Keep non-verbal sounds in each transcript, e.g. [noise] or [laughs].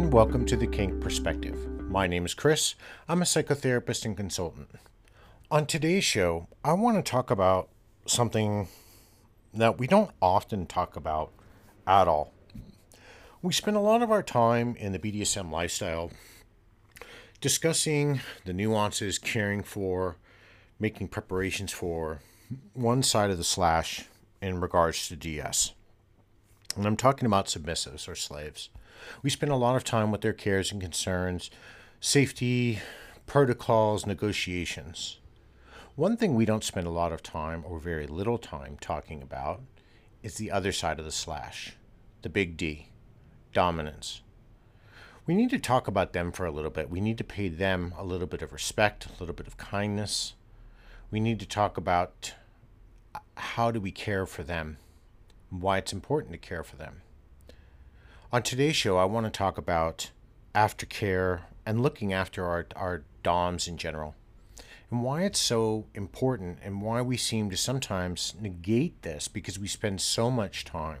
and welcome to the Kink Perspective. My name is Chris. I'm a psychotherapist and consultant. On today's show, I want to talk about something that we don't often talk about at all. We spend a lot of our time in the BDSM lifestyle discussing the nuances, caring for, making preparations for one side of the slash in regards to DS. And I'm talking about submissives or slaves. We spend a lot of time with their cares and concerns, safety, protocols, negotiations. One thing we don't spend a lot of time or very little time talking about is the other side of the slash, the big D, dominance. We need to talk about them for a little bit. We need to pay them a little bit of respect, a little bit of kindness. We need to talk about how do we care for them, why it's important to care for them. On today's show, I want to talk about aftercare and looking after our, our DOMs in general, and why it's so important, and why we seem to sometimes negate this because we spend so much time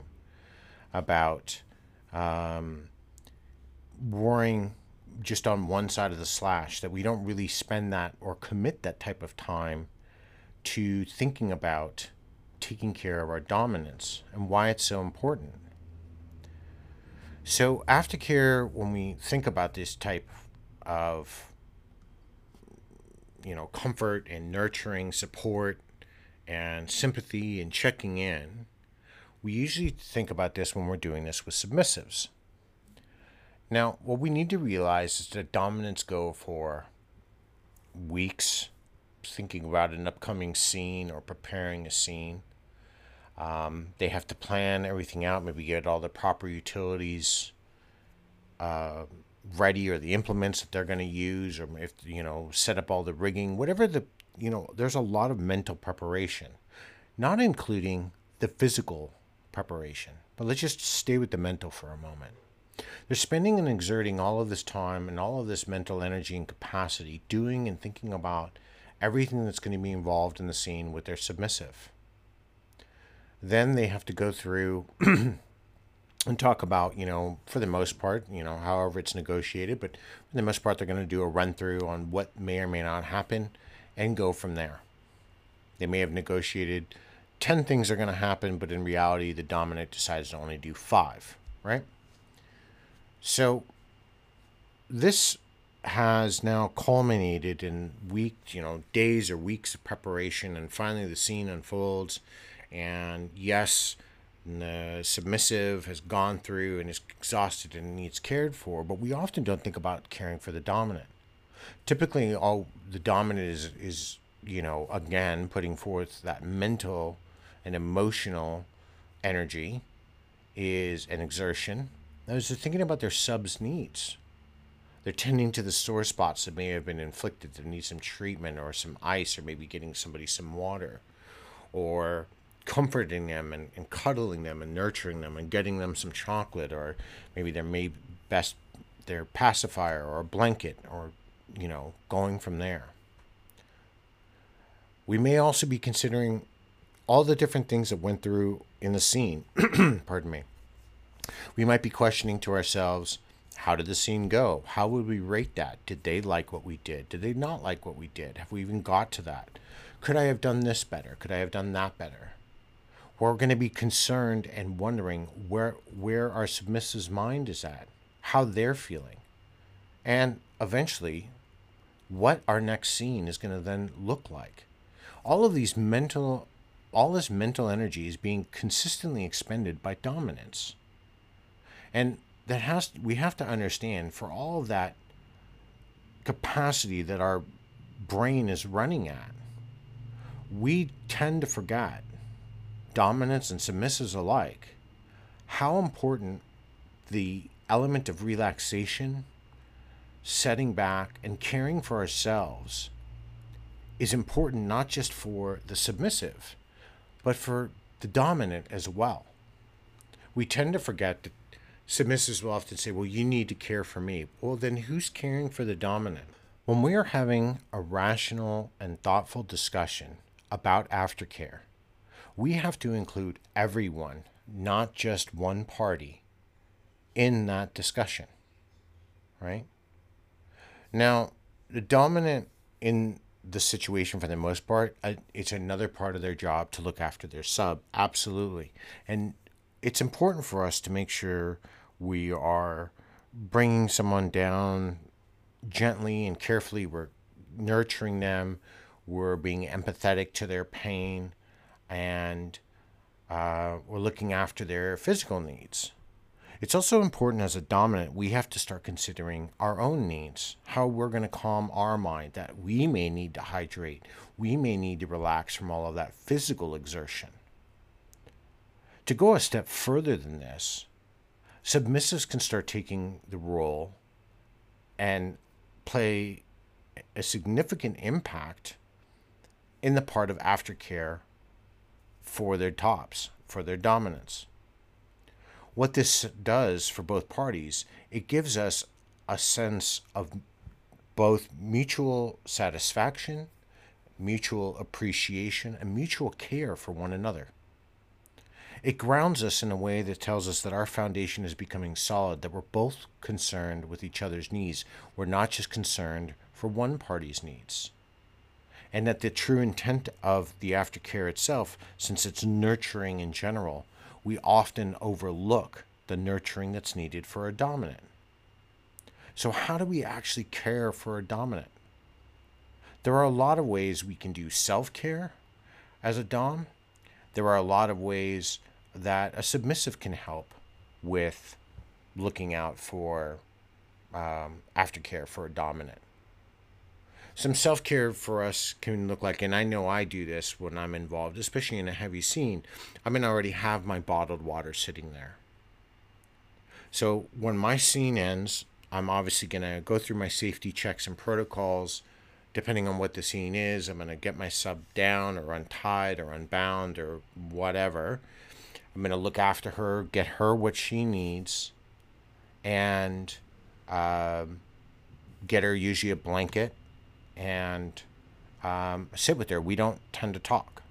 about um, worrying just on one side of the slash that we don't really spend that or commit that type of time to thinking about taking care of our dominants and why it's so important. So, aftercare, when we think about this type of, you know, comfort and nurturing support and sympathy and checking in, we usually think about this when we're doing this with submissives. Now, what we need to realize is that dominants go for weeks, thinking about an upcoming scene or preparing a scene. Um, they have to plan everything out, maybe get all the proper utilities uh, ready or the implements that they're going to use, or if, you know, set up all the rigging, whatever the, you know, there's a lot of mental preparation, not including the physical preparation. But let's just stay with the mental for a moment. They're spending and exerting all of this time and all of this mental energy and capacity doing and thinking about everything that's going to be involved in the scene with their submissive. Then they have to go through [clears throat] and talk about, you know, for the most part, you know, however it's negotiated, but for the most part, they're going to do a run through on what may or may not happen and go from there. They may have negotiated 10 things are going to happen, but in reality, the dominant decides to only do five, right? So this has now culminated in weeks, you know, days or weeks of preparation, and finally the scene unfolds and yes, the submissive has gone through and is exhausted and needs cared for, but we often don't think about caring for the dominant. Typically, all the dominant is is you know again putting forth that mental and emotional energy is an exertion. Those are thinking about their subs' needs. They're tending to the sore spots that may have been inflicted that need some treatment or some ice or maybe getting somebody some water or comforting them and, and cuddling them and nurturing them and getting them some chocolate or maybe their may best their pacifier or a blanket or you know going from there. We may also be considering all the different things that went through in the scene. [clears throat] Pardon me. We might be questioning to ourselves how did the scene go? How would we rate that? Did they like what we did? Did they not like what we did? Have we even got to that? Could i have done this better? Could i have done that better we're going to be concerned and wondering where where our submissive's mind is at, how they're feeling, and eventually what our next scene is going to then look like. All of these mental all this mental energy is being consistently expended by dominants. And that has we have to understand for all of that capacity that our brain is running at, we tend to forget dominants and submissives alike, how important the element of relaxation, setting back, and caring for ourselves is important not just for the submissive, but for the dominant as well. We tend to forget that submissives will often say, Well, you need to care for me. Well, then who's caring for the dominant? When we are having a rational and thoughtful discussion about aftercare, we have to include everyone, not just one party, in that discussion. right? Now, the dominant in the situation for the most part, uh, it's another part of their job to look after their sub. Absolutely. And it's important for us to make sure we are bringing someone down gently and carefully. We're nurturing them, we're being empathetic to their pain, and uh, we're looking after their physical needs. It's also important as a dominant, we have to start considering our own needs, how we're going to calm our mind, that we may need to hydrate, we may need to relax from all of that physical exertion. To go a step further than this, submissives can start taking the role and play a significant impact in the part of aftercare for their tops, for their dominants what this does for both parties, it gives us a sense of both mutual satisfaction, mutual appreciation, and mutual care for one another. It grounds us in a way that tells us that our foundation is becoming solid, that we're both concerned with each other's needs. We're not just concerned for one party's needs. And that the true intent of the aftercare itself, since it's nurturing in general, we often overlook the nurturing that's needed for a dominant. So, how do we actually care for a dominant? There are a lot of ways we can do self care as a Dom. There are a lot of ways that a submissive can help with looking out for um, aftercare for a dominant some self care for us can look like, and I know I do this when I'm involved, especially in a heavy scene. I'm going to already have my bottled water sitting there. So when my scene ends, I'm obviously going to go through my safety checks and protocols. Depending on what the scene is, I'm going to get my sub down or untied or unbound or whatever. I'm going to look after her, get her what she needs, and um, get her usually a blanket and um, sit with her. We don't tend to talk.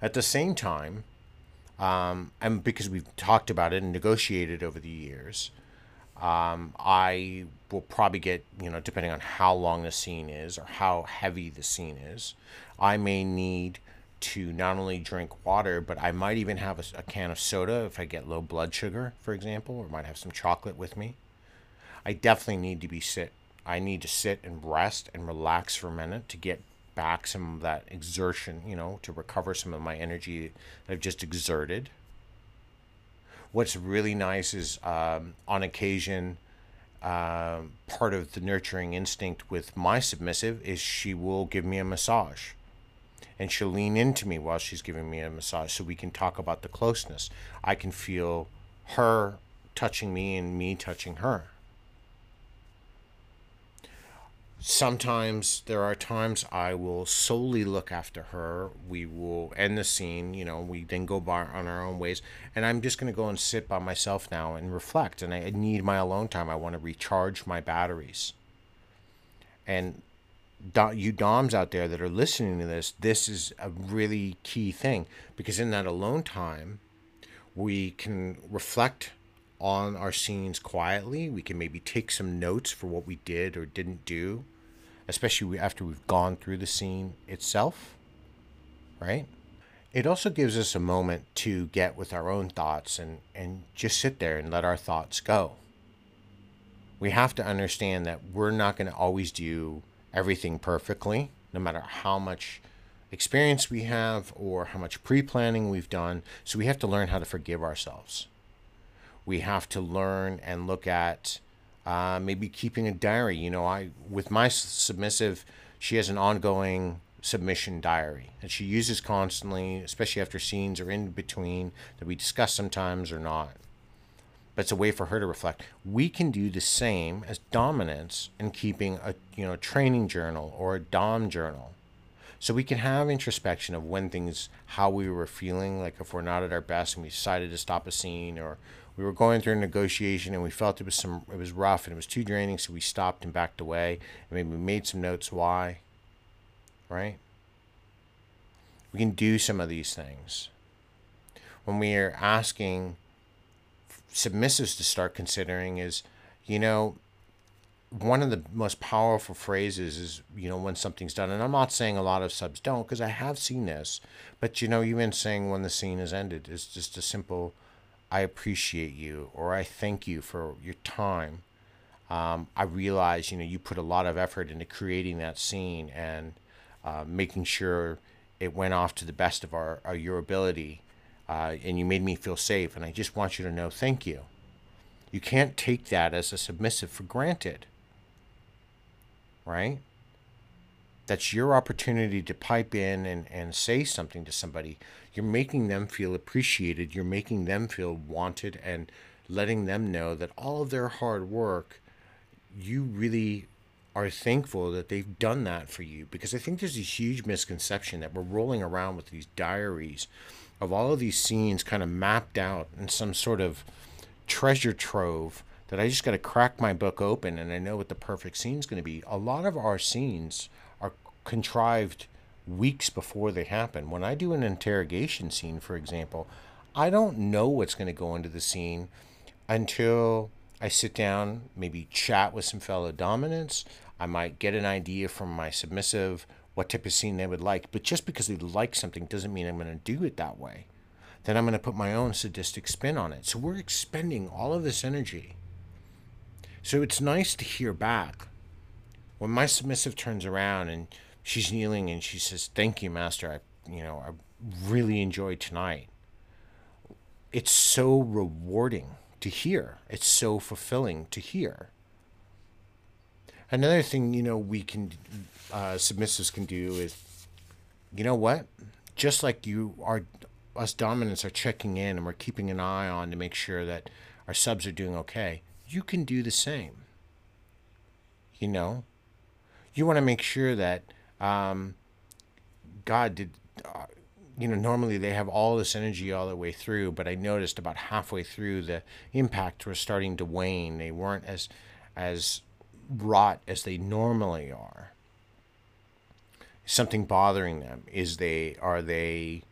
At the same time, um, and because we've talked about it and negotiated over the years, um, I will probably get, you know, depending on how long the scene is or how heavy the scene is, I may need to not only drink water, but I might even have a, a can of soda if I get low blood sugar, for example, or might have some chocolate with me. I definitely need to be sit I need to sit and rest and relax for a minute to get back some of that exertion, you know, to recover some of my energy that I've just exerted. What's really nice is um, on occasion, uh, part of the nurturing instinct with my submissive is she will give me a massage. And she'll lean into me while she's giving me a massage so we can talk about the closeness. I can feel her touching me and me touching her sometimes there are times I will solely look after her. We will end the scene, you know, we then go by on our own ways. And I'm just going to go and sit by myself now and reflect. And I need my alone time. I want to recharge my batteries. And you DOMs out there that are listening to this, this is a really key thing because in that alone time, we can reflect on our scenes quietly. We can maybe take some notes for what we did or didn't do, especially after we've gone through the scene itself, right? It also gives us a moment to get with our own thoughts and, and just sit there and let our thoughts go. We have to understand that we're not going to always do everything perfectly, no matter how much experience we have or how much pre planning we've done. So we have to learn how to forgive ourselves we have to learn and look at uh, maybe keeping a diary. You know, I with my submissive, she has an ongoing submission diary that she uses constantly, especially after scenes or in between that we discuss sometimes or not. But it's a way for her to reflect. We can do the same as dominants in keeping a you know training journal or a dom journal. So we can have introspection of when things, how we were feeling, like if we're not at our best and we decided to stop a scene or we were going through a negotiation and we felt it was some it was rough and it was too draining so we stopped and backed away and maybe we made some notes why right? We can do some of these things. When we are asking submissives to start considering is you know one of the most powerful phrases is you know when something's done. And i'm not saying a lot of subs don't because i have seen this. But you know even saying when the scene is ended is just a simple i appreciate you or i thank you for your time. Um, i realize you know you put a lot of effort into creating that scene and uh, making sure it went off to the best of our, our your ability uh, and you made me feel safe. And i just want you to know thank you. You can't take that as a submissive for granted right? That's your opportunity to pipe in and, and say something to somebody. You're making them feel appreciated. You're making them feel wanted and letting them know that all of their hard work, you really are thankful that they've done that for you. Because I think there's a huge misconception that we're rolling around with these diaries of all of these scenes kind of mapped out in some sort of treasure trove that I just got to crack my book open and I know what the perfect scene is going to be. A lot of our scenes are contrived weeks before they happen. When I do an interrogation scene, for example, I don't know what's going to go into the scene until I sit down, maybe chat with some fellow dominants. I might get an idea from my submissive what type of scene they would like. But just because they like something doesn't mean I'm going to do it that way. Then I'm going to put my own sadistic spin on it. So we're expending all of this energy so it's nice to hear back when my submissive turns around and she's kneeling and she says, "Thank you, master. I, you know, I really enjoyed tonight." It's so rewarding to hear. It's so fulfilling to hear. Another thing, you know, we can uh, submissives can do is, you know what? Just like you are, us dominants are checking in and we're keeping an eye on to make sure that our subs are doing okay you can do the same. You know, you want to make sure that um, God did. Uh, you know, normally they have all this energy all the way through, but I noticed about halfway through the impact was starting to wane. They weren't as as wrought as they normally are. Something bothering them? Is they are they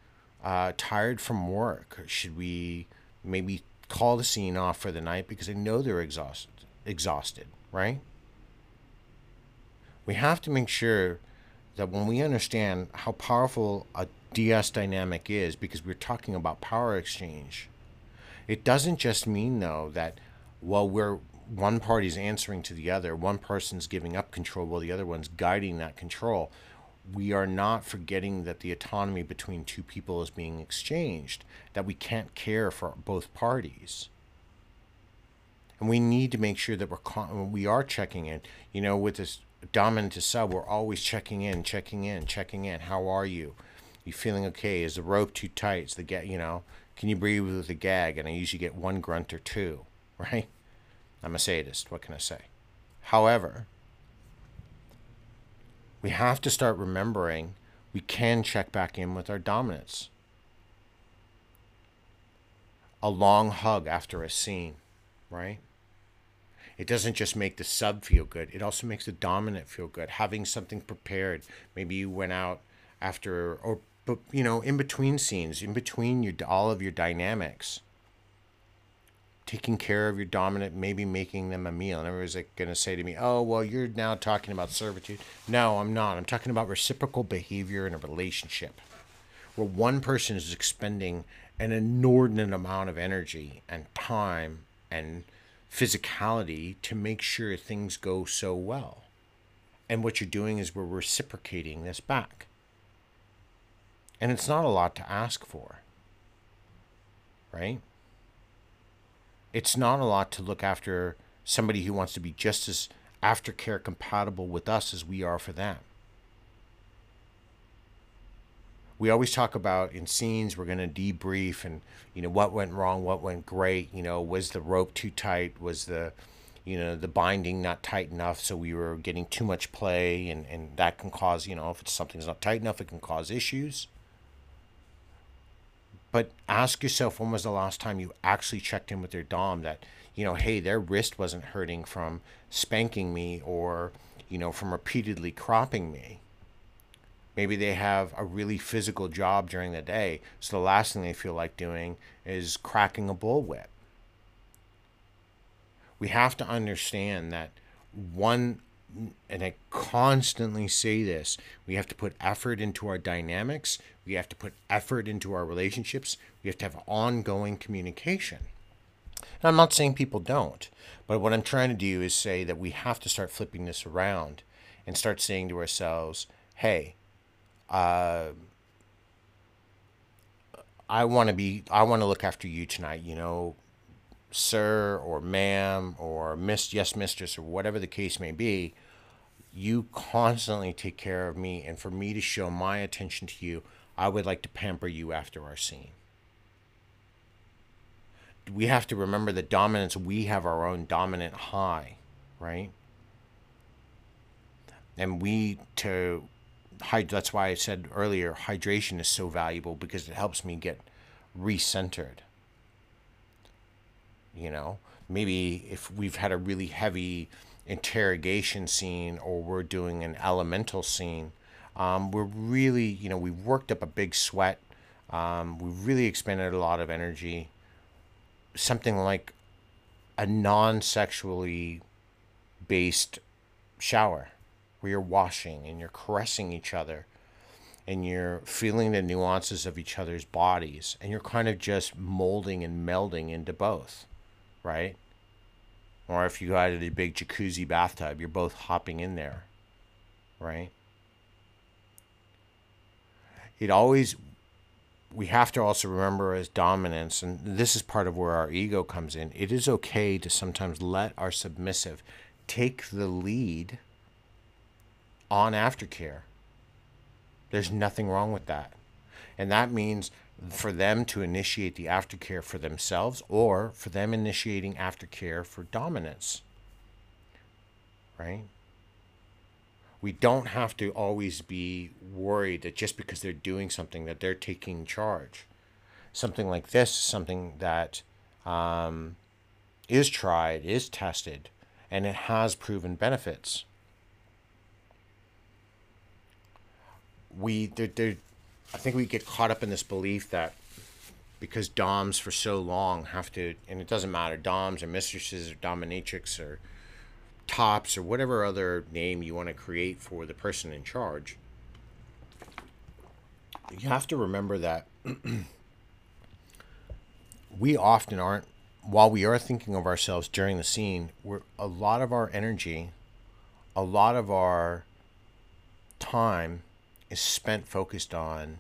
uh, tired from work? Should we maybe call the scene off for the night because they know they're exhausted exhausted, right? We have to make sure that when we understand how powerful a DS dynamic is, because we're talking about power exchange, it doesn't just mean though that while we're one party's answering to the other, one person's giving up control while the other one's guiding that control we are not forgetting that the autonomy between two people is being exchanged, that we can't care for both parties. And we need to make sure that we're con- we are checking in. You know, with this dominant to sub, we're always checking in, checking in, checking in. How are you? You feeling okay? Is the rope too tight? Is the ga- you know, can you breathe with a gag? And I usually get one grunt or two, [laughs] right? I'm a sadist. What can I say? However, we have to start remembering we can check back in with our dominants. A long hug after a scene, right? It doesn't just make the sub feel good, it also makes the dominant feel good. Having something prepared. Maybe you went out after, or, but you know, in between scenes, in between your, all of your dynamics taking care of your dominant, maybe making them a meal. And everybody's like going to say to me, "Oh, well, you're now talking about servitude." No, I'm not. I'm talking about reciprocal behavior in a relationship, where one person is expending an inordinate amount of energy and time and physicality to make sure things go so well. And what you're doing is we're reciprocating this back. And it's not a lot to ask for, right? It's not a lot to look after somebody who wants to be just as aftercare compatible with us as we are for them. We always talk about in scenes we're going to debrief and you know what went wrong, what went great, you know, was the rope too tight, was the you know the binding not tight enough so we were getting too much play and and that can cause, you know, if it's something's not tight enough it can cause issues. But ask yourself when was the last time you actually checked in with your Dom that, you know, hey, their wrist wasn't hurting from spanking me or, you know, from repeatedly cropping me. Maybe they have a really physical job during the day, so the last thing they feel like doing is cracking a bullwhip. We have to understand that one and I constantly say this we have to put effort into our dynamics, we have to put effort into our relationships, we have to have ongoing communication. And I'm not saying people don't, but what I'm trying to do is say that we have to start flipping this around and start saying to ourselves, hey, uh, I want to be, I want to look after you tonight, you know, sir or ma'am or miss, yes, mistress, or whatever the case may be you constantly take care of me, and for me to show my attention to you, I would like to pamper you after our scene. We have to remember that dominants, we have our own dominant high, right? And we, to hide, that's why I said earlier, hydration is so valuable because it helps me get recentered. You know, maybe if we've had a really heavy interrogation scene or we're doing an elemental scene, um, we're really, you know, we've worked up a big sweat. Um, we've really expended a lot of energy. Something like a non sexually based shower where you're washing and you're caressing each other and you're feeling the nuances of each other's bodies and you're kind of just molding and melding into both, right? Or if you got a big jacuzzi bathtub, you're both hopping in there, right? It always, we have to also remember as dominants, and this is part of where our ego comes in. It is okay to sometimes let our submissive take the lead on aftercare. There's nothing wrong with that. And that means for them to initiate the aftercare for themselves or for them initiating aftercare for dominants. Right? We don't have to always be worried that just because they're doing something that they're taking charge. Something like this, is something that um, is tried, is tested, and it has proven benefits. We there, there I think we get caught up in this belief that because DOMs for so long have to, and it doesn't matter, DOMs or mistresses or dominatrix or tops or whatever other name you want to create for the person in charge, you have to remember that [clears throat] we often aren't, while we are thinking of ourselves during the scene, we're a lot of our energy, a lot of our time is spent focused on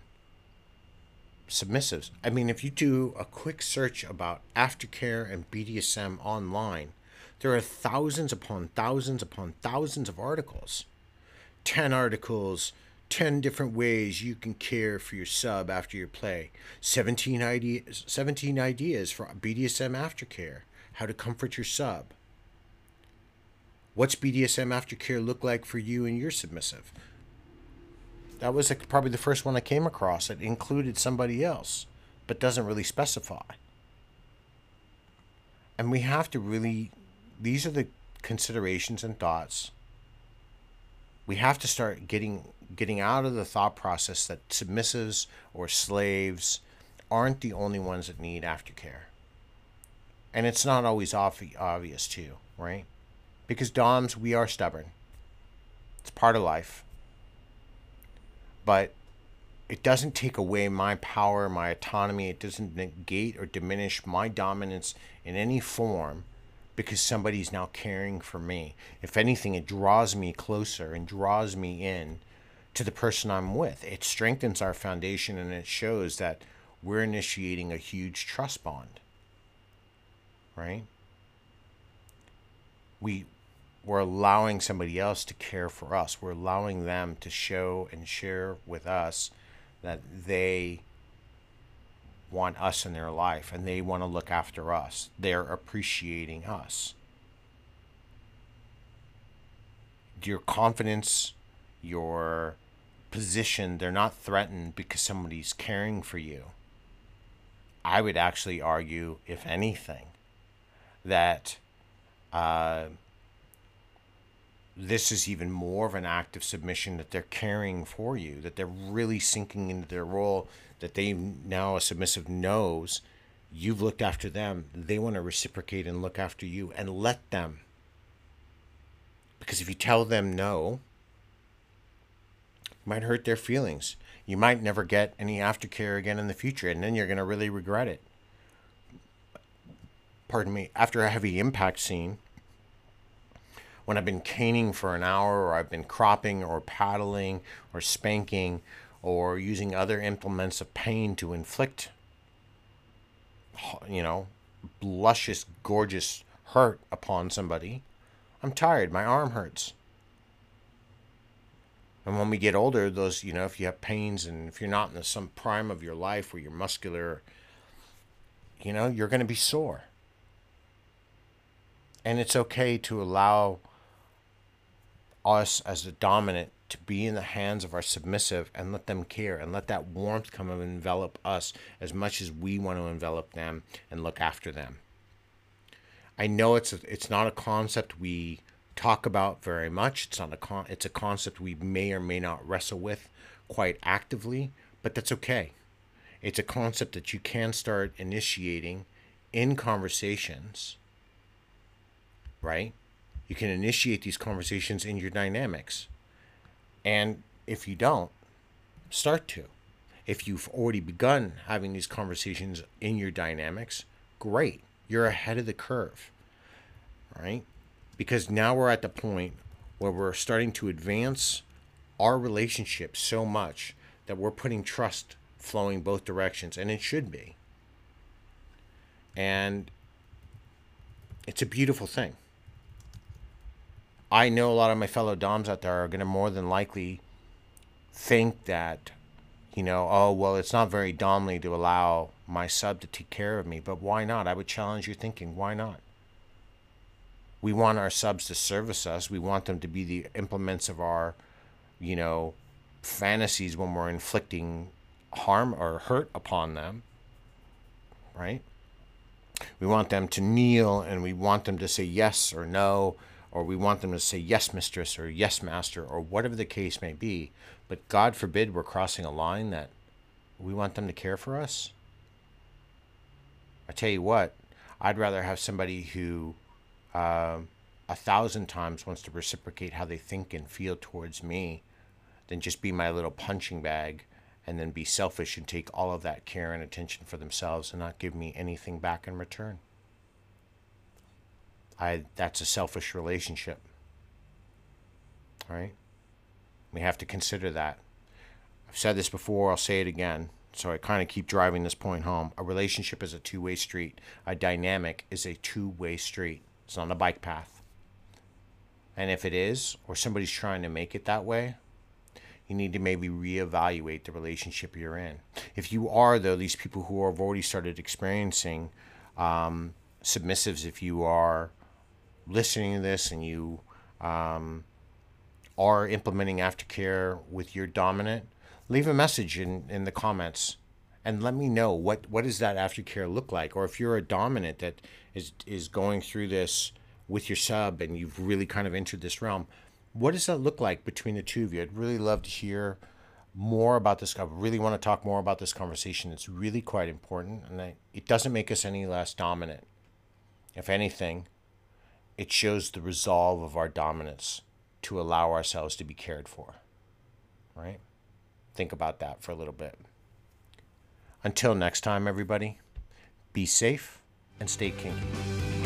submissives. I mean, if you do a quick search about aftercare and BDSM online, there are thousands upon thousands upon thousands of articles. 10 articles, 10 different ways you can care for your sub after your play. 17 ideas, 17 ideas for BDSM aftercare, how to comfort your sub. What's BDSM aftercare look like for you and your submissive? That was probably the first one I came across. It included somebody else, but doesn't really specify. And we have to really, these are the considerations and thoughts. We have to start getting getting out of the thought process that submissives or slaves aren't the only ones that need aftercare. And it's not always obvious too, right? Because DOMs, we are stubborn. It's part of life but it doesn't take away my power, my autonomy. It doesn't negate or diminish my dominance in any form because somebody's now caring for me. If anything, it draws me closer and draws me in to the person I'm with. It strengthens our foundation and it shows that we're initiating a huge trust bond. Right? We we're allowing somebody else to care for us. We're allowing them to show and share with us that they want us in their life and they want to look after us. They're appreciating us. Your confidence, your position, they're not threatened because somebody's caring for you. I would actually argue, if anything, that. Uh, this is even more of an act of submission that they're caring for you, that they're really sinking into their role, that they now a submissive knows you've looked after them. They want to reciprocate and look after you and let them. Because if you tell them no, might hurt their feelings. You might never get any aftercare again in the future, and then you're going to really regret it. Pardon me, after a heavy impact scene, when I've been caning for an hour, or I've been cropping, or paddling, or spanking, or using other implements of pain to inflict, you know, luscious, gorgeous hurt upon somebody, I'm tired. My arm hurts. And when we get older, those, you know, if you have pains and if you're not in the, some prime of your life where you're muscular, you know, you're going to be sore. And it's okay to allow us as the dominant to be in the hands of our submissive and let them care and let that warmth come and envelop us as much as we want to envelop them and look after them. I know it's a, it's not a concept we talk about very much. It's not a con- it's a concept we may or may not wrestle with quite actively, but that's okay. It's a concept that you can start initiating in conversations, right? You can initiate these conversations in your dynamics and if you don't, start to. If you've already begun having these conversations in your dynamics, great. You're ahead of the curve, right? Because now we're at the point where we're starting to advance our relationship so much that we're putting trust flowing both directions, and it should be. And it's a beautiful thing. I know a lot of my fellow Doms out there are going to more than likely think that, you know, oh, well, it's not very Domly to allow my sub to take care of me, but why not? I would challenge your thinking. Why not? We want our subs to service us. We want them to be the implements of our, you know, fantasies when we're inflicting harm or hurt upon them, right? We want them to kneel and we want them to say yes or no or we want them to say yes, mistress, or yes, master, or whatever the case may be. But God forbid we're crossing a line that we want them to care for us. I tell you what, I'd rather have somebody who uh, a thousand times wants to reciprocate how they think and feel towards me than just be my little punching bag and then be selfish and take all of that care and attention for themselves and not give me anything back in return. I that's a selfish relationship. Right? We have to consider that. I've said this before, I'll say it again. So I kind of keep driving this point home. A relationship is a two-way street. A dynamic is a two-way street. It's not a bike path. And if it is, or somebody's trying to make it that way, you need to maybe reevaluate the relationship you're in. If you are, though, these people who have already started experiencing um, submissives, if you are listening to this and you um, are implementing aftercare with your dominant, leave a message in, in the comments and let me know what, what does that aftercare look like? Or if you're a dominant that is, is going through this with your sub and you've really kind of entered this realm, what does that look like between the two of you? I'd really love to hear more about this. I really want to talk more about this conversation. It's really quite important, and I, it doesn't make us any less dominant. If anything, it shows the resolve of our dominance to allow ourselves to be cared for. Right? Think about that for a little bit. Until next time, everybody, be safe and stay kinky.